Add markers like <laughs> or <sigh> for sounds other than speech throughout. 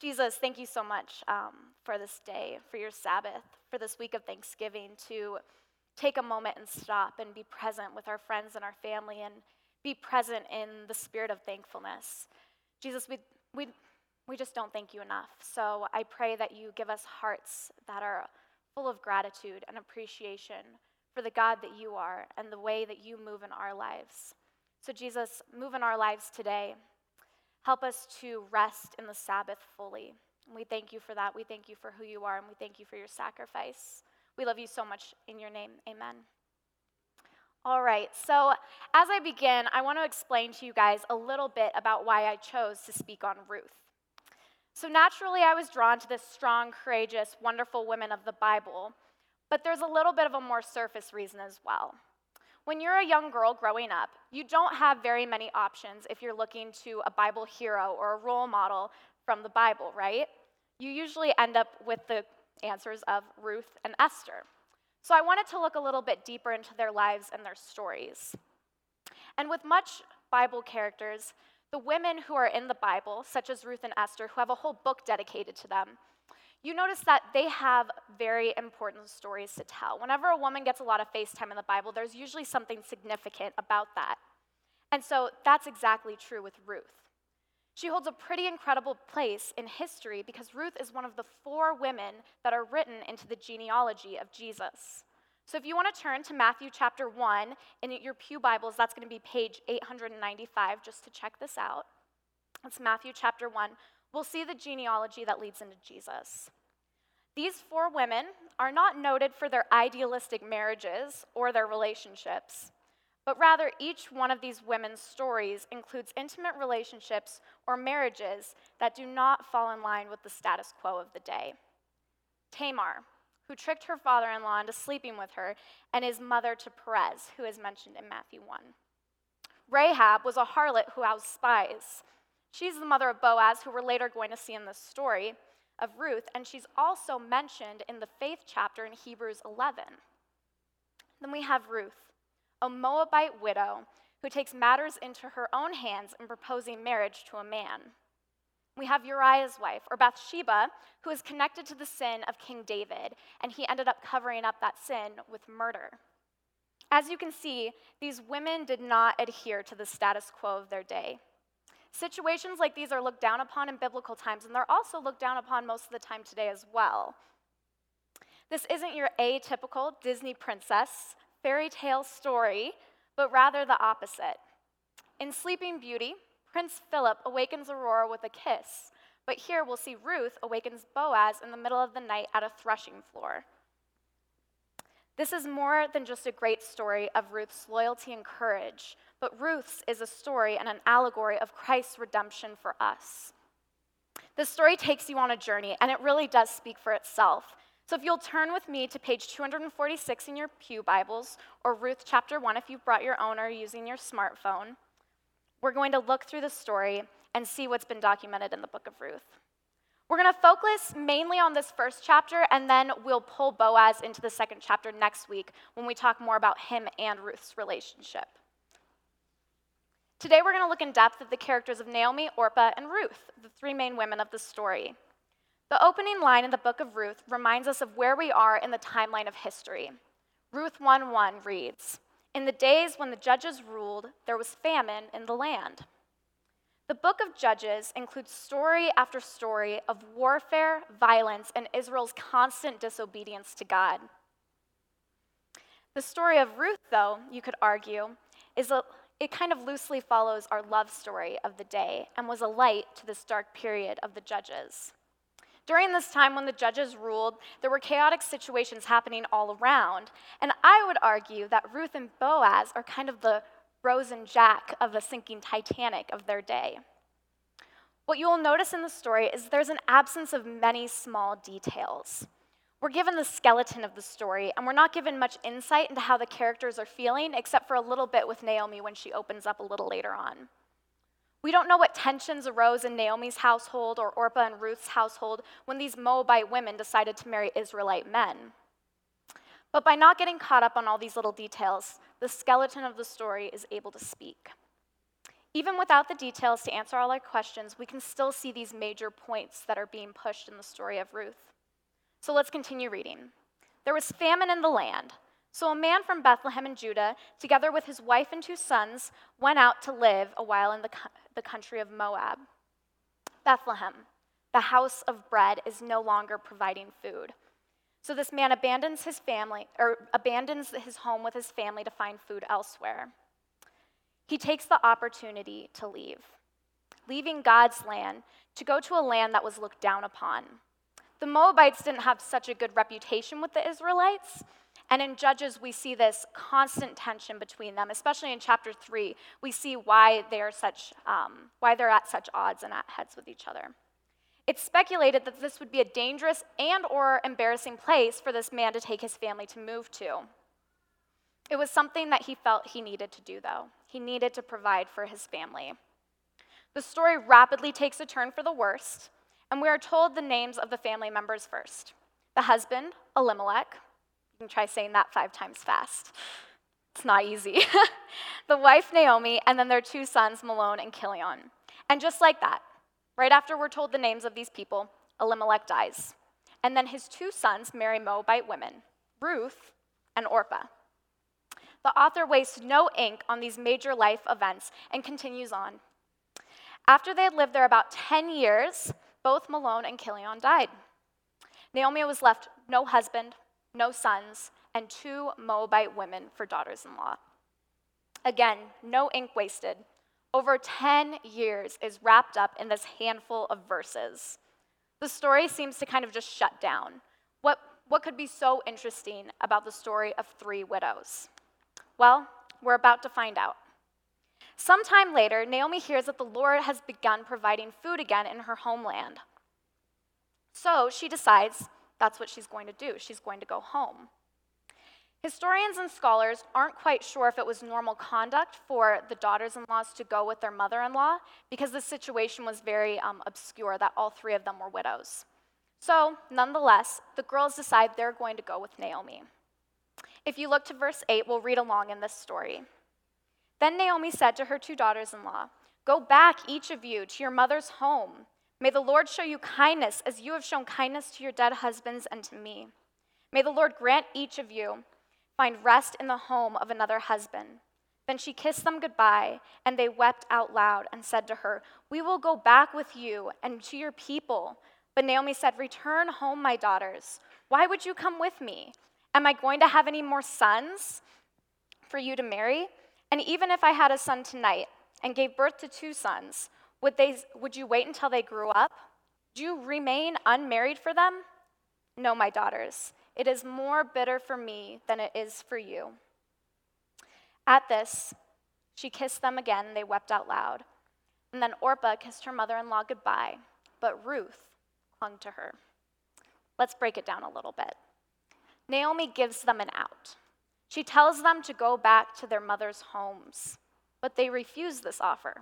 Jesus, thank you so much um, for this day, for your Sabbath, for this week of Thanksgiving to take a moment and stop and be present with our friends and our family and be present in the spirit of thankfulness. Jesus, we, we, we just don't thank you enough. So I pray that you give us hearts that are full of gratitude and appreciation for the God that you are and the way that you move in our lives. So, Jesus, move in our lives today. Help us to rest in the Sabbath fully. And we thank you for that. We thank you for who you are, and we thank you for your sacrifice. We love you so much in your name. Amen. All right, so as I begin, I want to explain to you guys a little bit about why I chose to speak on Ruth. So, naturally, I was drawn to this strong, courageous, wonderful woman of the Bible, but there's a little bit of a more surface reason as well. When you're a young girl growing up, you don't have very many options if you're looking to a Bible hero or a role model from the Bible, right? You usually end up with the answers of Ruth and Esther. So I wanted to look a little bit deeper into their lives and their stories. And with much Bible characters, the women who are in the Bible, such as Ruth and Esther, who have a whole book dedicated to them, you notice that they have very important stories to tell. Whenever a woman gets a lot of face time in the Bible, there's usually something significant about that. And so that's exactly true with Ruth. She holds a pretty incredible place in history because Ruth is one of the four women that are written into the genealogy of Jesus. So if you want to turn to Matthew chapter 1 in your Pew Bibles, that's going to be page 895 just to check this out. It's Matthew chapter 1 we'll see the genealogy that leads into Jesus. These four women are not noted for their idealistic marriages or their relationships, but rather each one of these women's stories includes intimate relationships or marriages that do not fall in line with the status quo of the day. Tamar, who tricked her father in law into sleeping with her, and is mother to Perez, who is mentioned in Matthew 1. Rahab was a harlot who housed spies. She's the mother of Boaz, who we're later going to see in the story of Ruth, and she's also mentioned in the faith chapter in Hebrews 11. Then we have Ruth, a Moabite widow who takes matters into her own hands in proposing marriage to a man. We have Uriah's wife, or Bathsheba, who is connected to the sin of King David, and he ended up covering up that sin with murder. As you can see, these women did not adhere to the status quo of their day. Situations like these are looked down upon in biblical times, and they're also looked down upon most of the time today as well. This isn't your atypical Disney princess fairy tale story, but rather the opposite. In Sleeping Beauty, Prince Philip awakens Aurora with a kiss, but here we'll see Ruth awakens Boaz in the middle of the night at a threshing floor. This is more than just a great story of Ruth's loyalty and courage, but Ruth's is a story and an allegory of Christ's redemption for us. This story takes you on a journey, and it really does speak for itself. So if you'll turn with me to page 246 in your Pew Bibles, or Ruth chapter 1 if you've brought your own or using your smartphone, we're going to look through the story and see what's been documented in the book of Ruth. We're going to focus mainly on this first chapter, and then we'll pull Boaz into the second chapter next week when we talk more about him and Ruth's relationship. Today, we're going to look in depth at the characters of Naomi, Orpah, and Ruth, the three main women of the story. The opening line in the book of Ruth reminds us of where we are in the timeline of history. Ruth 1:1 reads, "In the days when the judges ruled, there was famine in the land." The book of Judges includes story after story of warfare, violence, and Israel's constant disobedience to God. The story of Ruth, though, you could argue, is a it kind of loosely follows our love story of the day and was a light to this dark period of the judges. During this time when the judges ruled, there were chaotic situations happening all around. And I would argue that Ruth and Boaz are kind of the Rose and Jack of the sinking Titanic of their day. What you will notice in the story is there's an absence of many small details. We're given the skeleton of the story, and we're not given much insight into how the characters are feeling, except for a little bit with Naomi when she opens up a little later on. We don't know what tensions arose in Naomi's household or Orpah and Ruth's household when these Moabite women decided to marry Israelite men. But by not getting caught up on all these little details, the skeleton of the story is able to speak. even without the details to answer all our questions, we can still see these major points that are being pushed in the story of Ruth. So let's continue reading. There was famine in the land. So a man from Bethlehem in Judah, together with his wife and two sons, went out to live a while in the, the country of Moab. Bethlehem, the house of bread, is no longer providing food. So this man abandons his family, or abandons his home with his family to find food elsewhere. He takes the opportunity to leave, leaving God's land to go to a land that was looked down upon. The Moabites didn't have such a good reputation with the Israelites. And in Judges, we see this constant tension between them, especially in chapter three. We see why they are such, um, why they're at such odds and at heads with each other. It's speculated that this would be a dangerous and or embarrassing place for this man to take his family to move to. It was something that he felt he needed to do, though. He needed to provide for his family. The story rapidly takes a turn for the worst, and we are told the names of the family members first. The husband, Elimelech, try saying that five times fast. It's not easy. <laughs> the wife, Naomi, and then their two sons, Mahlon and Chilion. And just like that, Right after we're told the names of these people, Elimelech dies. And then his two sons marry Moabite women, Ruth and Orpah. The author wastes no ink on these major life events and continues on. After they had lived there about 10 years, both Mahlon and Chilion died. Naomi was left no husband, no sons, and two Moabite women for daughters in law. Again, no ink wasted over 10 years is wrapped up in this handful of verses. The story seems to kind of just shut down. What, what could be so interesting about the story of three widows? Well, we're about to find out. Sometime later, Naomi hears that the Lord has begun providing food again in her homeland. So she decides that's what she's going to do. She's going to go home. Historians and scholars aren't quite sure if it was normal conduct for the daughters in laws to go with their mother in law because the situation was very um, obscure that all three of them were widows. So, nonetheless, the girls decide they're going to go with Naomi. If you look to verse 8, we'll read along in this story. Then Naomi said to her two daughters in law, Go back, each of you, to your mother's home. May the Lord show you kindness as you have shown kindness to your dead husbands and to me. May the Lord grant each of you find rest in the home of another husband. Then she kissed them goodbye, and they wept out loud and said to her, We will go back with you and to your people. But Naomi said, Return home, my daughters. Why would you come with me? Am I going to have any more sons for you to marry? And even if I had a son tonight and gave birth to two sons, would, they, would you wait until they grew up? Do you remain unmarried for them? No, my daughters. It is more bitter for me than it is for you. At this, she kissed them again, and they wept out loud. And then Orpah kissed her mother in law goodbye, but Ruth clung to her. Let's break it down a little bit. Naomi gives them an out. She tells them to go back to their mother's homes, but they refuse this offer.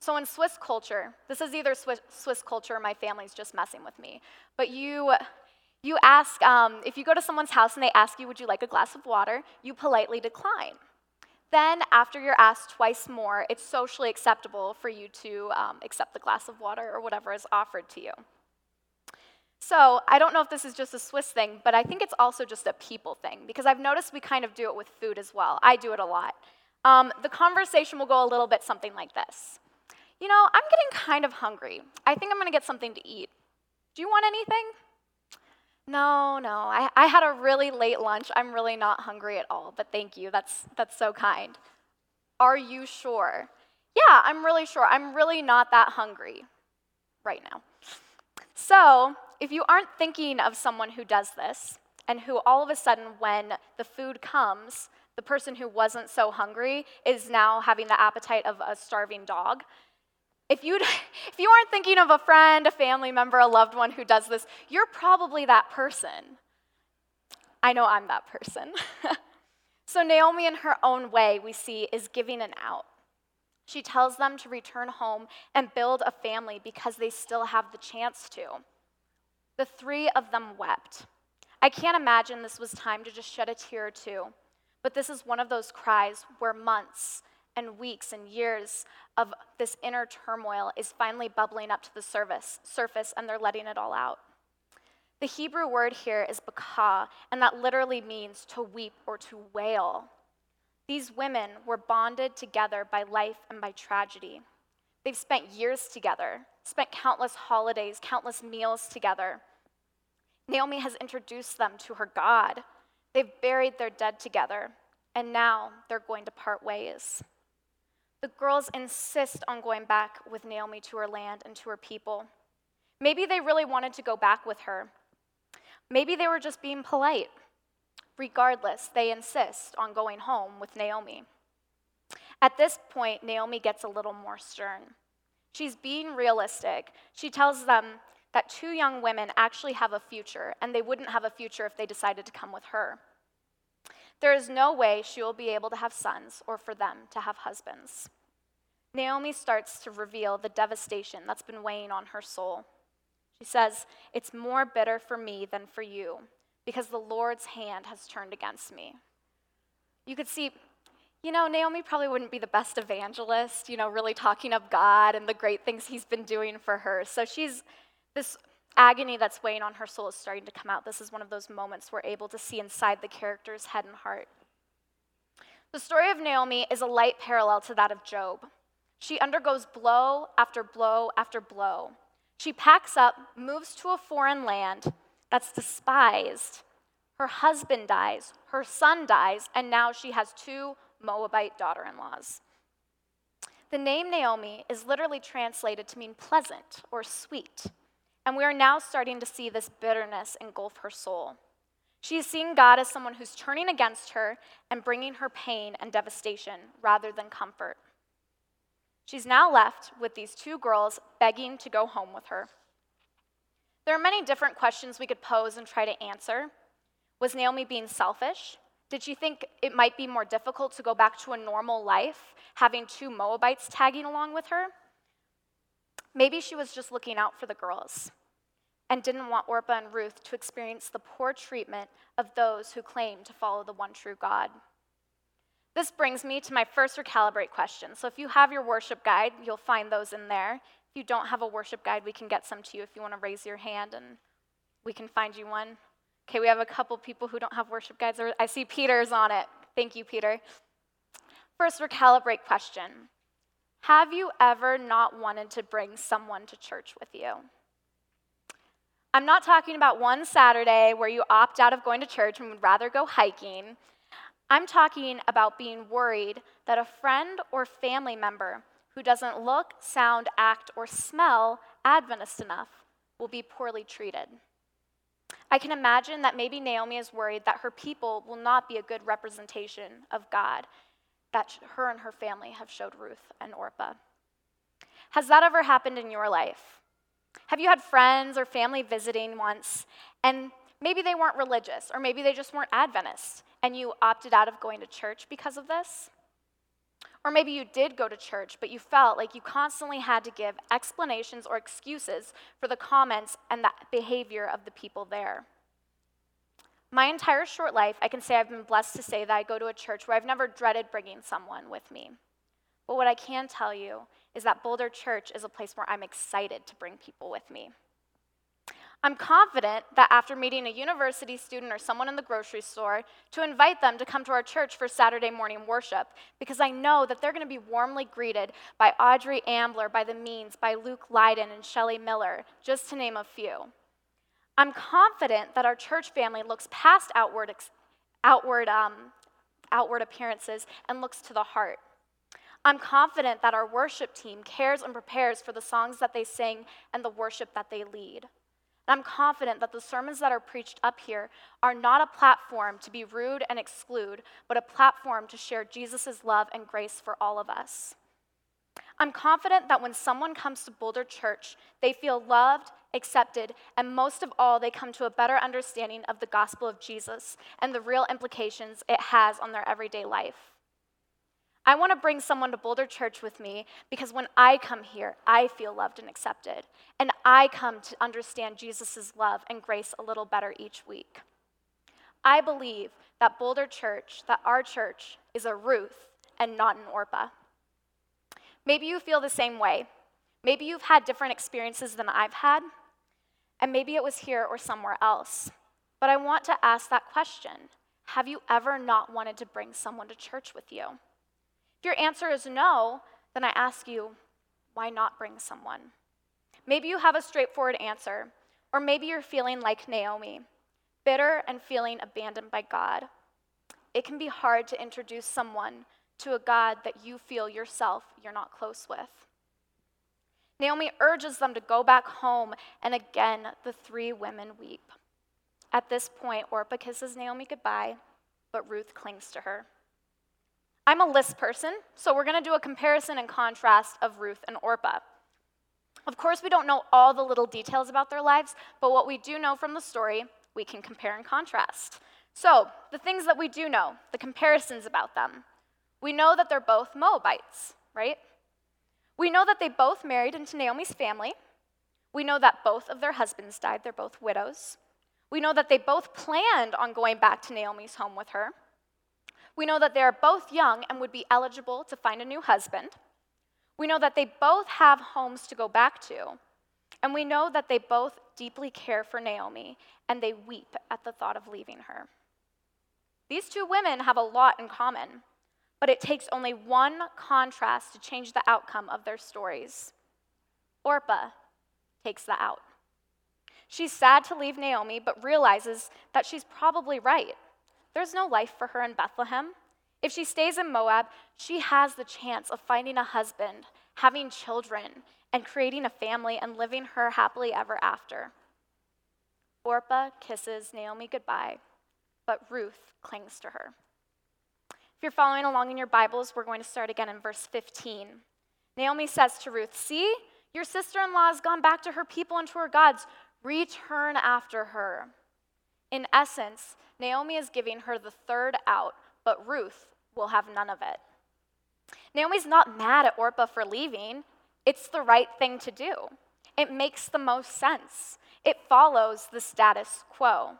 So, in Swiss culture, this is either Swiss, Swiss culture or my family's just messing with me, but you you ask, um, if you go to someone's house and they ask you, Would you like a glass of water? you politely decline. Then, after you're asked twice more, it's socially acceptable for you to um, accept the glass of water or whatever is offered to you. So, I don't know if this is just a Swiss thing, but I think it's also just a people thing because I've noticed we kind of do it with food as well. I do it a lot. Um, the conversation will go a little bit something like this You know, I'm getting kind of hungry. I think I'm gonna get something to eat. Do you want anything? No, no, I, I had a really late lunch. I'm really not hungry at all, but thank you. That's, that's so kind. Are you sure? Yeah, I'm really sure. I'm really not that hungry right now. So, if you aren't thinking of someone who does this, and who all of a sudden, when the food comes, the person who wasn't so hungry is now having the appetite of a starving dog, if, you <laughs> if you aren't thinking of a friend, a family member, a loved one who does this, you're probably that person. I know I'm that person. <laughs> so, Naomi, in her own way, we see, is giving an out. She tells them to return home and build a family because they still have the chance to. The three of them wept. I can't imagine this was time to just shed a tear or two, but this is one of those cries where months and weeks and years of this inner turmoil is finally bubbling up to the surface, surface and they're letting it all out. The Hebrew word here is bakah, and that literally means to weep or to wail. These women were bonded together by life and by tragedy. They've spent years together, spent countless holidays, countless meals together. Naomi has introduced them to her God. They've buried their dead together, and now they're going to part ways. The girls insist on going back with Naomi to her land and to her people. Maybe they really wanted to go back with her. Maybe they were just being polite. Regardless, they insist on going home with Naomi. At this point, Naomi gets a little more stern. She's being realistic. She tells them that two young women actually have a future, and they wouldn't have a future if they decided to come with her. There is no way she will be able to have sons or for them to have husbands. Naomi starts to reveal the devastation that's been weighing on her soul. She says, It's more bitter for me than for you, because the Lord's hand has turned against me. You could see, you know, Naomi probably wouldn't be the best evangelist, you know, really talking of God and the great things he's been doing for her. So she's, this agony that's weighing on her soul is starting to come out. This is one of those moments we're able to see inside the character's head and heart. The story of Naomi is a light parallel to that of Job. She undergoes blow after blow after blow. She packs up, moves to a foreign land that's despised. Her husband dies, her son dies, and now she has two Moabite daughter in laws. The name Naomi is literally translated to mean pleasant or sweet, and we are now starting to see this bitterness engulf her soul. She is seeing God as someone who's turning against her and bringing her pain and devastation rather than comfort. She's now left with these two girls begging to go home with her. There are many different questions we could pose and try to answer. Was Naomi being selfish? Did she think it might be more difficult to go back to a normal life, having two Moabites tagging along with her? Maybe she was just looking out for the girls and didn't want Orpah and Ruth to experience the poor treatment of those who claim to follow the one true God. This brings me to my first recalibrate question. So if you have your worship guide, you'll find those in there. If you don't have a worship guide, we can get some to you if you want to raise your hand and we can find you one. Okay, we have a couple people who don't have worship guides. I see Peter's on it. Thank you, Peter. First recalibrate question Have you ever not wanted to bring someone to church with you? I'm not talking about one Saturday where you opt out of going to church and would rather go hiking. I'm talking about being worried that a friend or family member who doesn't look, sound, act, or smell Adventist enough will be poorly treated. I can imagine that maybe Naomi is worried that her people will not be a good representation of God that her and her family have showed Ruth and Orpah. Has that ever happened in your life? Have you had friends or family visiting once and maybe they weren't religious or maybe they just weren't Adventists and you opted out of going to church because of this? Or maybe you did go to church, but you felt like you constantly had to give explanations or excuses for the comments and the behavior of the people there. My entire short life, I can say I've been blessed to say that I go to a church where I've never dreaded bringing someone with me. But what I can tell you is that Boulder Church is a place where I'm excited to bring people with me. I'm confident that after meeting a university student or someone in the grocery store, to invite them to come to our church for Saturday morning worship, because I know that they're going to be warmly greeted by Audrey Ambler, by the Means, by Luke Lyden, and Shelley Miller, just to name a few. I'm confident that our church family looks past outward, outward, um, outward appearances and looks to the heart. I'm confident that our worship team cares and prepares for the songs that they sing and the worship that they lead. I'm confident that the sermons that are preached up here are not a platform to be rude and exclude, but a platform to share Jesus' love and grace for all of us. I'm confident that when someone comes to Boulder Church, they feel loved, accepted, and most of all, they come to a better understanding of the gospel of Jesus and the real implications it has on their everyday life. I want to bring someone to Boulder Church with me because when I come here, I feel loved and accepted. And I come to understand Jesus' love and grace a little better each week. I believe that Boulder Church, that our church, is a Ruth and not an Orpah. Maybe you feel the same way. Maybe you've had different experiences than I've had, and maybe it was here or somewhere else. But I want to ask that question Have you ever not wanted to bring someone to church with you? If your answer is no, then I ask you, why not bring someone? Maybe you have a straightforward answer, or maybe you're feeling like Naomi, bitter and feeling abandoned by God. It can be hard to introduce someone to a God that you feel yourself you're not close with. Naomi urges them to go back home, and again, the three women weep. At this point, Orpah kisses Naomi goodbye, but Ruth clings to her. I'm a list person, so we're going to do a comparison and contrast of Ruth and Orpah. Of course, we don't know all the little details about their lives, but what we do know from the story, we can compare and contrast. So, the things that we do know, the comparisons about them. We know that they're both Moabites, right? We know that they both married into Naomi's family. We know that both of their husbands died, they're both widows. We know that they both planned on going back to Naomi's home with her. We know that they are both young and would be eligible to find a new husband. We know that they both have homes to go back to. And we know that they both deeply care for Naomi and they weep at the thought of leaving her. These two women have a lot in common, but it takes only one contrast to change the outcome of their stories. Orpah takes the out. She's sad to leave Naomi, but realizes that she's probably right. There's no life for her in Bethlehem. If she stays in Moab, she has the chance of finding a husband, having children, and creating a family and living her happily ever after. Orpah kisses Naomi goodbye, but Ruth clings to her. If you're following along in your Bibles, we're going to start again in verse 15. Naomi says to Ruth, See, your sister in law has gone back to her people and to her gods. Return after her. In essence, Naomi is giving her the third out, but Ruth will have none of it. Naomi's not mad at Orpah for leaving. It's the right thing to do. It makes the most sense. It follows the status quo.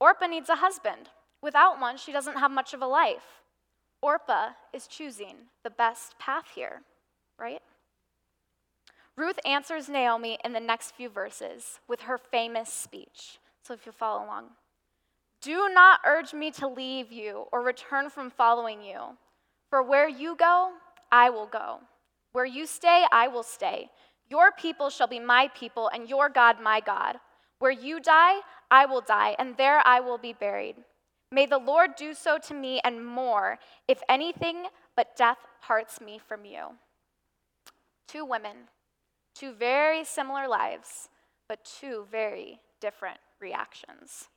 Orpah needs a husband. Without one, she doesn't have much of a life. Orpah is choosing the best path here, right? Ruth answers Naomi in the next few verses with her famous speech. So if you follow along. Do not urge me to leave you or return from following you. For where you go, I will go. Where you stay, I will stay. Your people shall be my people, and your God my God. Where you die, I will die, and there I will be buried. May the Lord do so to me and more, if anything but death parts me from you. Two women, two very similar lives, but two very different reactions.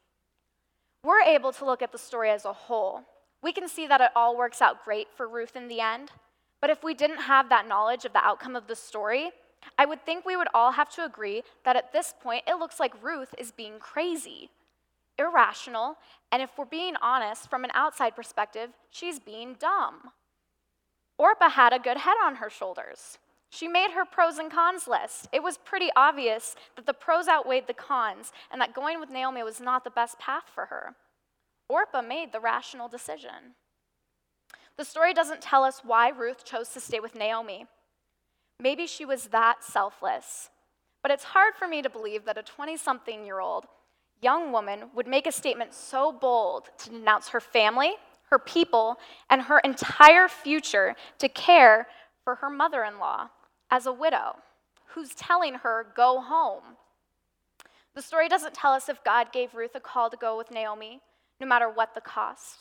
We're able to look at the story as a whole. We can see that it all works out great for Ruth in the end, but if we didn't have that knowledge of the outcome of the story, I would think we would all have to agree that at this point it looks like Ruth is being crazy, irrational, and if we're being honest, from an outside perspective, she's being dumb. Orpah had a good head on her shoulders. She made her pros and cons list. It was pretty obvious that the pros outweighed the cons and that going with Naomi was not the best path for her. Orpah made the rational decision. The story doesn't tell us why Ruth chose to stay with Naomi. Maybe she was that selfless. But it's hard for me to believe that a 20 something year old young woman would make a statement so bold to denounce her family, her people, and her entire future to care for her mother in law as a widow who's telling her, Go home. The story doesn't tell us if God gave Ruth a call to go with Naomi, no matter what the cost.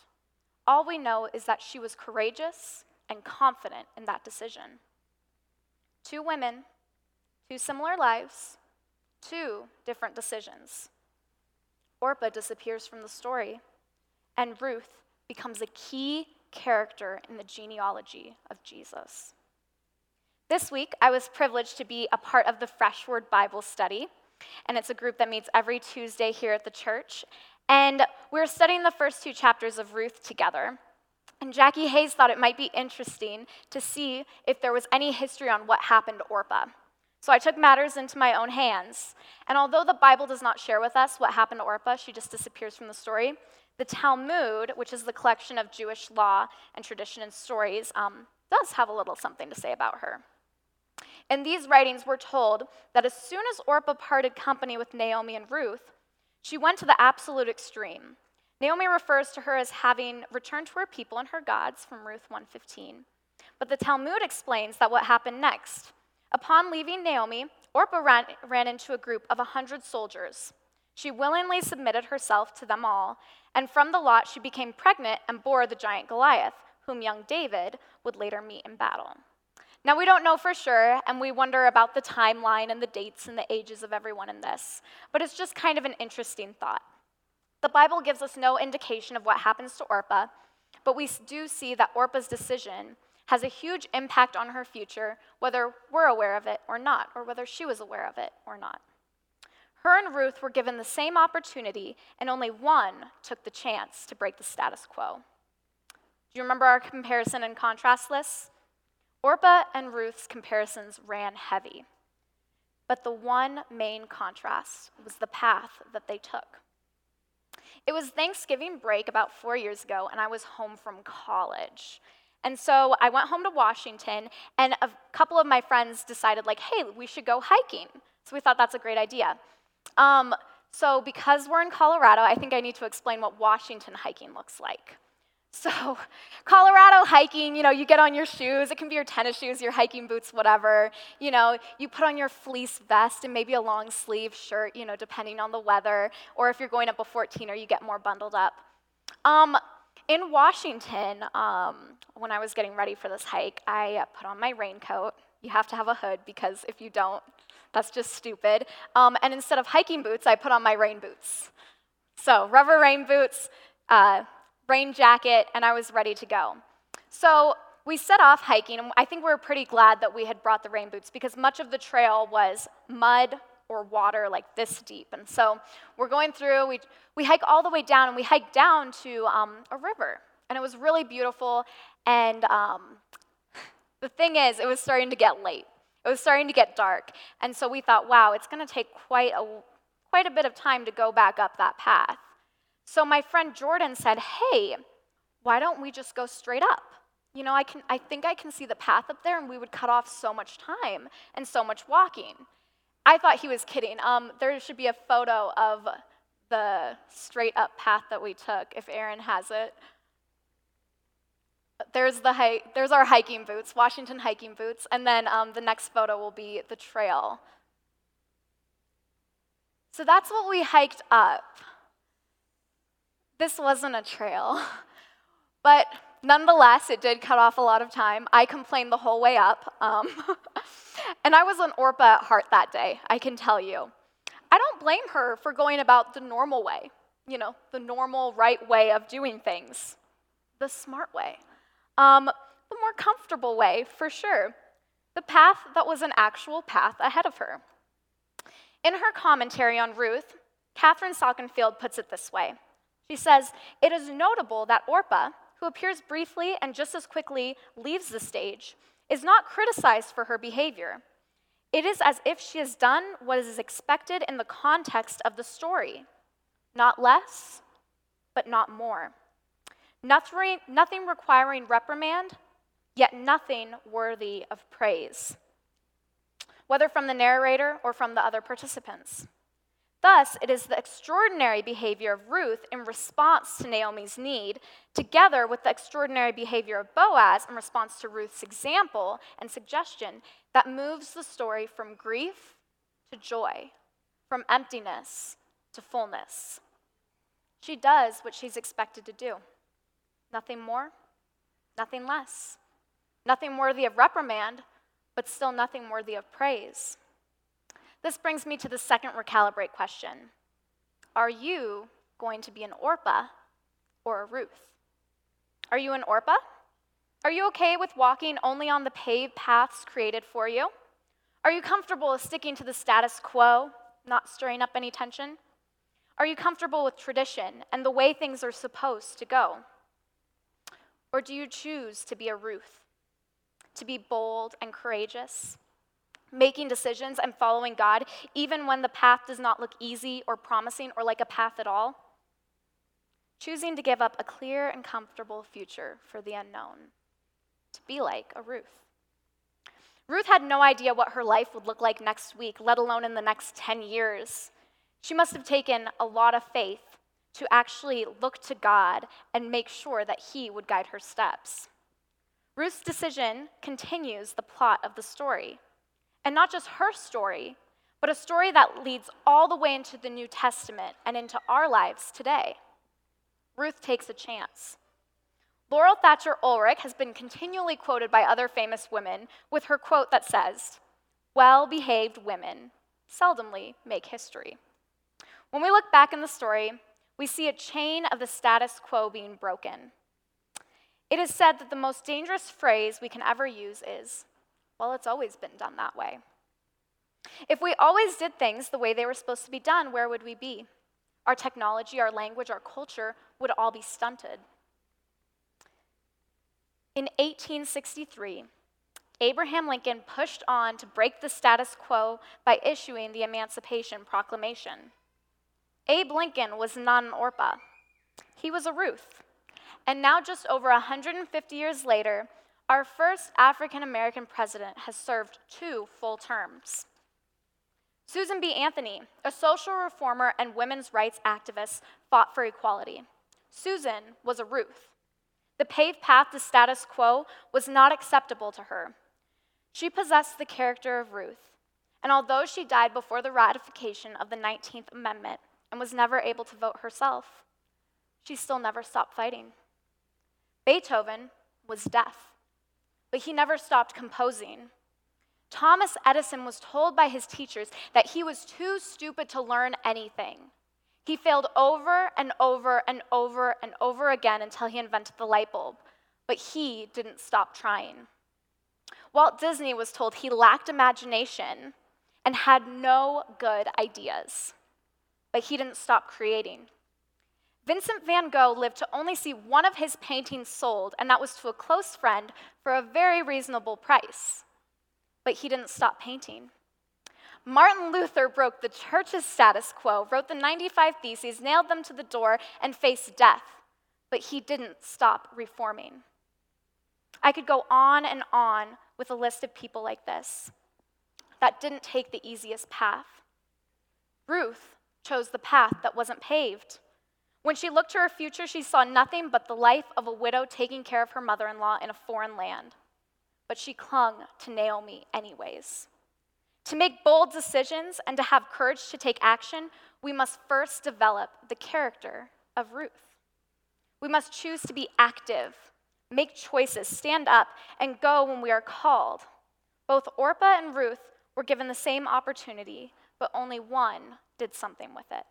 All we know is that she was courageous and confident in that decision. Two women, two similar lives, two different decisions. Orpah disappears from the story, and Ruth becomes a key character in the genealogy of Jesus. This week, I was privileged to be a part of the Fresh Word Bible Study, and it's a group that meets every Tuesday here at the church. And we're studying the first two chapters of Ruth together. And Jackie Hayes thought it might be interesting to see if there was any history on what happened to Orpah. So I took matters into my own hands. And although the Bible does not share with us what happened to Orpah, she just disappears from the story. The Talmud, which is the collection of Jewish law and tradition and stories, um, does have a little something to say about her. In these writings, we're told that as soon as Orpah parted company with Naomi and Ruth, she went to the absolute extreme. Naomi refers to her as having returned to her people and her gods from Ruth 115. But the Talmud explains that what happened next. Upon leaving Naomi, Orpah ran, ran into a group of a hundred soldiers. She willingly submitted herself to them all, and from the lot she became pregnant and bore the giant Goliath, whom young David would later meet in battle. Now, we don't know for sure, and we wonder about the timeline and the dates and the ages of everyone in this, but it's just kind of an interesting thought. The Bible gives us no indication of what happens to Orpah, but we do see that Orpah's decision has a huge impact on her future, whether we're aware of it or not, or whether she was aware of it or not. Her and Ruth were given the same opportunity, and only one took the chance to break the status quo. Do you remember our comparison and contrast lists? Orpah and Ruth's comparisons ran heavy. But the one main contrast was the path that they took. It was Thanksgiving break about four years ago, and I was home from college. And so I went home to Washington, and a couple of my friends decided, like, hey, we should go hiking. So we thought that's a great idea. Um, so because we're in Colorado, I think I need to explain what Washington hiking looks like. So, <laughs> Colorado hiking, you know, you get on your shoes. It can be your tennis shoes, your hiking boots, whatever. You know, you put on your fleece vest and maybe a long sleeve shirt, you know, depending on the weather. Or if you're going up a 14er, you get more bundled up. Um, in Washington, um, when I was getting ready for this hike, I put on my raincoat. You have to have a hood because if you don't, that's just stupid. Um, and instead of hiking boots, I put on my rain boots. So, rubber rain boots, uh, rain jacket, and I was ready to go. So, we set off hiking, and I think we were pretty glad that we had brought the rain boots because much of the trail was mud or water like this deep. And so we're going through, we, we hike all the way down, and we hike down to um, a river. And it was really beautiful. And um, <laughs> the thing is, it was starting to get late. It was starting to get dark. And so we thought, wow, it's going to take quite a, quite a bit of time to go back up that path. So my friend Jordan said, hey, why don't we just go straight up? You know, I, can, I think I can see the path up there, and we would cut off so much time and so much walking. I thought he was kidding. Um, there should be a photo of the straight up path that we took, if Aaron has it. There's, the hike, there's our hiking boots, Washington hiking boots, and then um, the next photo will be the trail. So that's what we hiked up. This wasn't a trail, <laughs> but nonetheless, it did cut off a lot of time. I complained the whole way up. Um, <laughs> And I was an Orpah at heart that day, I can tell you. I don't blame her for going about the normal way, you know, the normal, right way of doing things, the smart way, um, the more comfortable way, for sure, the path that was an actual path ahead of her. In her commentary on Ruth, Katharine Sakenfeld puts it this way She says, It is notable that Orpah, who appears briefly and just as quickly leaves the stage, is not criticized for her behavior. It is as if she has done what is expected in the context of the story, not less, but not more. Nothing, nothing requiring reprimand, yet nothing worthy of praise, whether from the narrator or from the other participants. Thus, it is the extraordinary behavior of Ruth in response to Naomi's need, together with the extraordinary behavior of Boaz in response to Ruth's example and suggestion, that moves the story from grief to joy, from emptiness to fullness. She does what she's expected to do nothing more, nothing less, nothing worthy of reprimand, but still nothing worthy of praise. This brings me to the second recalibrate question Are you going to be an Orpah or a Ruth? Are you an Orpah? Are you okay with walking only on the paved paths created for you? Are you comfortable with sticking to the status quo, not stirring up any tension? Are you comfortable with tradition and the way things are supposed to go? Or do you choose to be a Ruth, to be bold and courageous, making decisions and following God, even when the path does not look easy or promising or like a path at all. Choosing to give up a clear and comfortable future for the unknown. to be like a Ruth. Ruth had no idea what her life would look like next week, let alone in the next 10 years. She must have taken a lot of faith to actually look to God and make sure that He would guide her steps. Ruth's decision continues the plot of the story. And not just her story, but a story that leads all the way into the New Testament and into our lives today. Ruth takes a chance. Laurel Thatcher Ulrich has been continually quoted by other famous women with her quote that says, Well behaved women seldomly make history. When we look back in the story, we see a chain of the status quo being broken. It is said that the most dangerous phrase we can ever use is, Well, it's always been done that way. If we always did things the way they were supposed to be done, where would we be? Our technology, our language, our culture would all be stunted. In 1863, Abraham Lincoln pushed on to break the status quo by issuing the Emancipation Proclamation. Abe Lincoln was not an Orpah, he was a Ruth. And now, just over 150 years later, our first African American president has served two full terms. Susan B. Anthony, a social reformer and women's rights activist, fought for equality. Susan was a Ruth. The paved path to status quo was not acceptable to her. She possessed the character of Ruth, and although she died before the ratification of the 19th Amendment and was never able to vote herself, she still never stopped fighting. Beethoven was deaf, but he never stopped composing. Thomas Edison was told by his teachers that he was too stupid to learn anything. He failed over and over and over and over again until he invented the light bulb, but he didn't stop trying. Walt Disney was told he lacked imagination and had no good ideas, but he didn't stop creating. Vincent van Gogh lived to only see one of his paintings sold, and that was to a close friend for a very reasonable price but he didn't stop painting. Martin Luther broke the church's status quo, wrote the 95 Theses, nailed them to the door, and faced death, but he didn't stop reforming. I could go on and on with a list of people like this that didn't take the easiest path. Ruth chose the path that wasn't paved. When she looked to her future, she saw nothing but the life of a widow taking care of her mother in law in a foreign land but she clung to Naomi anyways. To make bold decisions and to have courage to take action, we must first develop the character of Ruth. We must choose to be active, make choices, stand up, and go when we are called. Both Orpah and Ruth were given the same opportunity, but only one did something with it.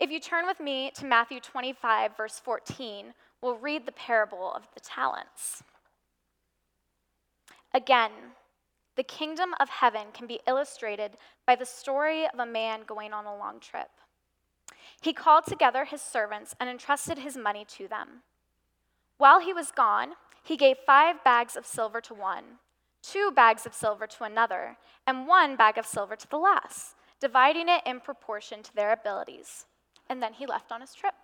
If you turn with me to Matthew 25, verse 14, we'll read the parable of the talents. Again, the kingdom of heaven can be illustrated by the story of a man going on a long trip. He called together his servants and entrusted his money to them. While he was gone, he gave five bags of silver to one, two bags of silver to another, and one bag of silver to the last, dividing it in proportion to their abilities. And then he left on his trip.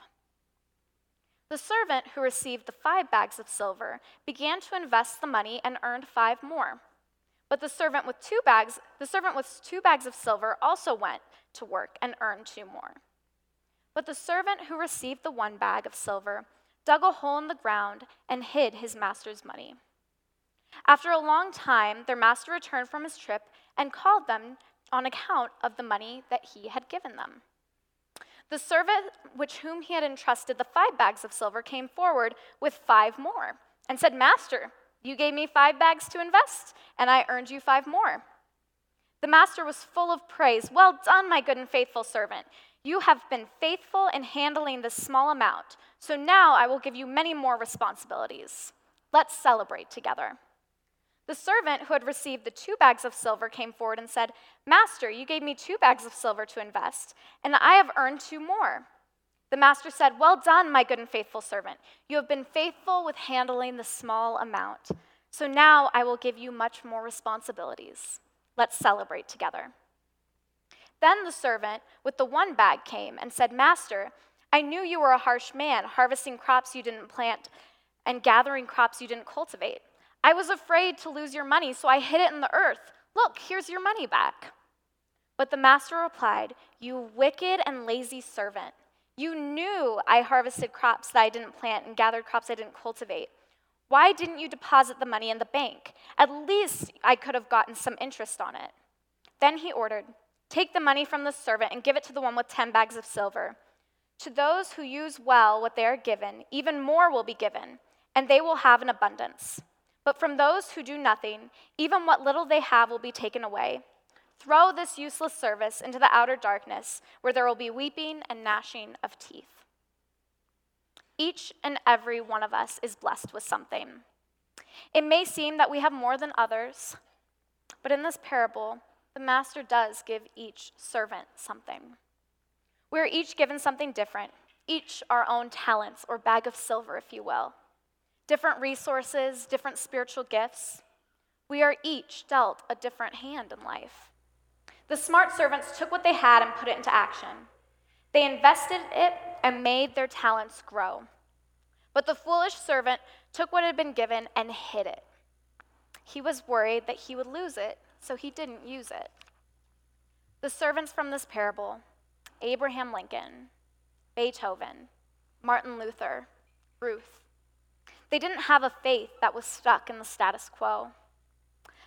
The servant who received the five bags of silver began to invest the money and earned five more. But the servant with two bags, the servant with two bags of silver also went to work and earned two more. But the servant who received the one bag of silver dug a hole in the ground and hid his master's money. After a long time, their master returned from his trip and called them on account of the money that he had given them. The servant which whom he had entrusted the five bags of silver came forward with five more and said, Master, you gave me five bags to invest, and I earned you five more. The master was full of praise. Well done, my good and faithful servant. You have been faithful in handling this small amount, so now I will give you many more responsibilities. Let's celebrate together. The servant who had received the two bags of silver came forward and said, Master, you gave me two bags of silver to invest, and I have earned two more. The master said, Well done, my good and faithful servant. You have been faithful with handling the small amount. So now I will give you much more responsibilities. Let's celebrate together. Then the servant with the one bag came and said, Master, I knew you were a harsh man, harvesting crops you didn't plant and gathering crops you didn't cultivate. I was afraid to lose your money, so I hid it in the earth. Look, here's your money back. But the master replied, You wicked and lazy servant. You knew I harvested crops that I didn't plant and gathered crops I didn't cultivate. Why didn't you deposit the money in the bank? At least I could have gotten some interest on it. Then he ordered, Take the money from the servant and give it to the one with 10 bags of silver. To those who use well what they are given, even more will be given, and they will have an abundance. But from those who do nothing, even what little they have will be taken away. Throw this useless service into the outer darkness, where there will be weeping and gnashing of teeth. Each and every one of us is blessed with something. It may seem that we have more than others, but in this parable, the master does give each servant something. We are each given something different, each our own talents or bag of silver, if you will different resources, different spiritual gifts. We are each dealt a different hand in life. The smart servants took what they had and put it into action. They invested it and made their talents grow. But the foolish servant took what had been given and hid it. He was worried that he would lose it, so he didn't use it. The servants from this parable Abraham Lincoln, Beethoven, Martin Luther, Ruth, they didn't have a faith that was stuck in the status quo.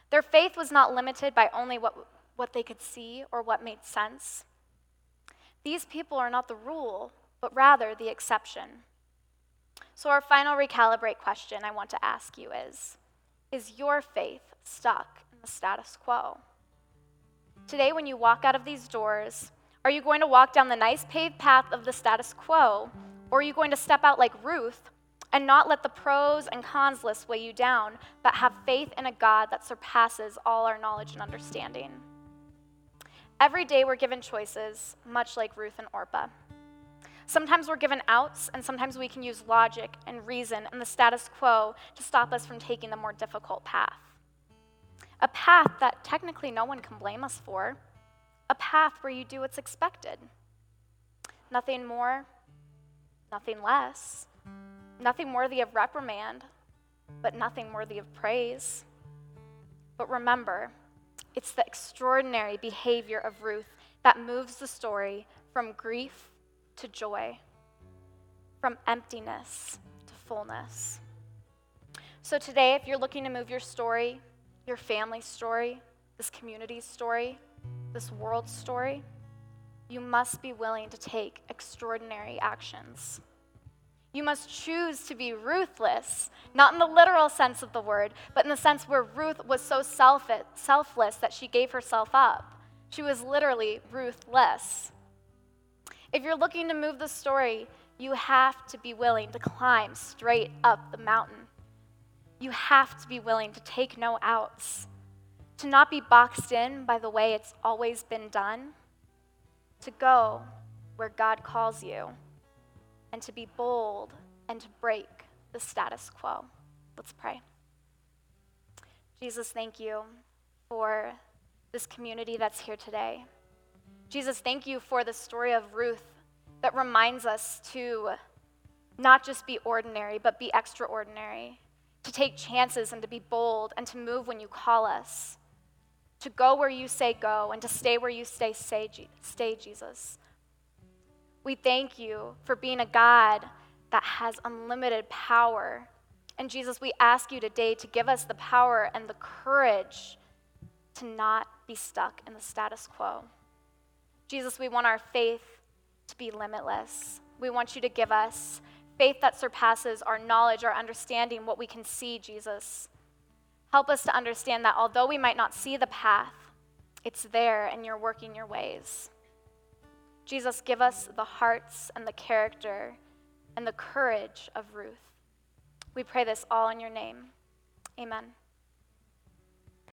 Their faith was not limited by only what, what they could see or what made sense. These people are not the rule, but rather the exception. So, our final recalibrate question I want to ask you is Is your faith stuck in the status quo? Today, when you walk out of these doors, are you going to walk down the nice paved path of the status quo, or are you going to step out like Ruth and not let the pros and cons list weigh you down, but have faith in a God that surpasses all our knowledge and understanding. Every day we're given choices, much like Ruth and Orpah. Sometimes we're given outs, and sometimes we can use logic and reason and the status quo to stop us from taking the more difficult path. A path that technically no one can blame us for, a path where you do what's expected. Nothing more, nothing less nothing worthy of reprimand, but nothing worthy of praise. But remember, it's the extraordinary behavior of Ruth that moves the story from grief to joy, from emptiness to fullness. So, today, if you're looking to move your story, your family's story, this community's story, this world's story, you must be willing to take extraordinary actions. You must choose to be ruthless, not in the literal sense of the word, but in the sense where Ruth was so selfless that she gave herself up. She was literally ruthless. If you're looking to move the story, you have to be willing to climb straight up the mountain. You have to be willing to take no outs, to not be boxed in by the way it's always been done, to go where God calls you and to be bold and to break the status quo. Let's pray. Jesus, thank you for this community that's here today. Jesus, thank you for the story of Ruth that reminds us to not just be ordinary, but be extraordinary, to take chances and to be bold and to move when you call us, to go where you say go and to stay where you stay, stay, stay Jesus. We thank you for being a God that has unlimited power. And Jesus, we ask you today to give us the power and the courage to not be stuck in the status quo. Jesus, we want our faith to be limitless. We want you to give us faith that surpasses our knowledge, our understanding, what we can see, Jesus. Help us to understand that although we might not see the path, it's there and you're working your ways. Jesus, give us the hearts and the character and the courage of Ruth. We pray this all in your name. Amen.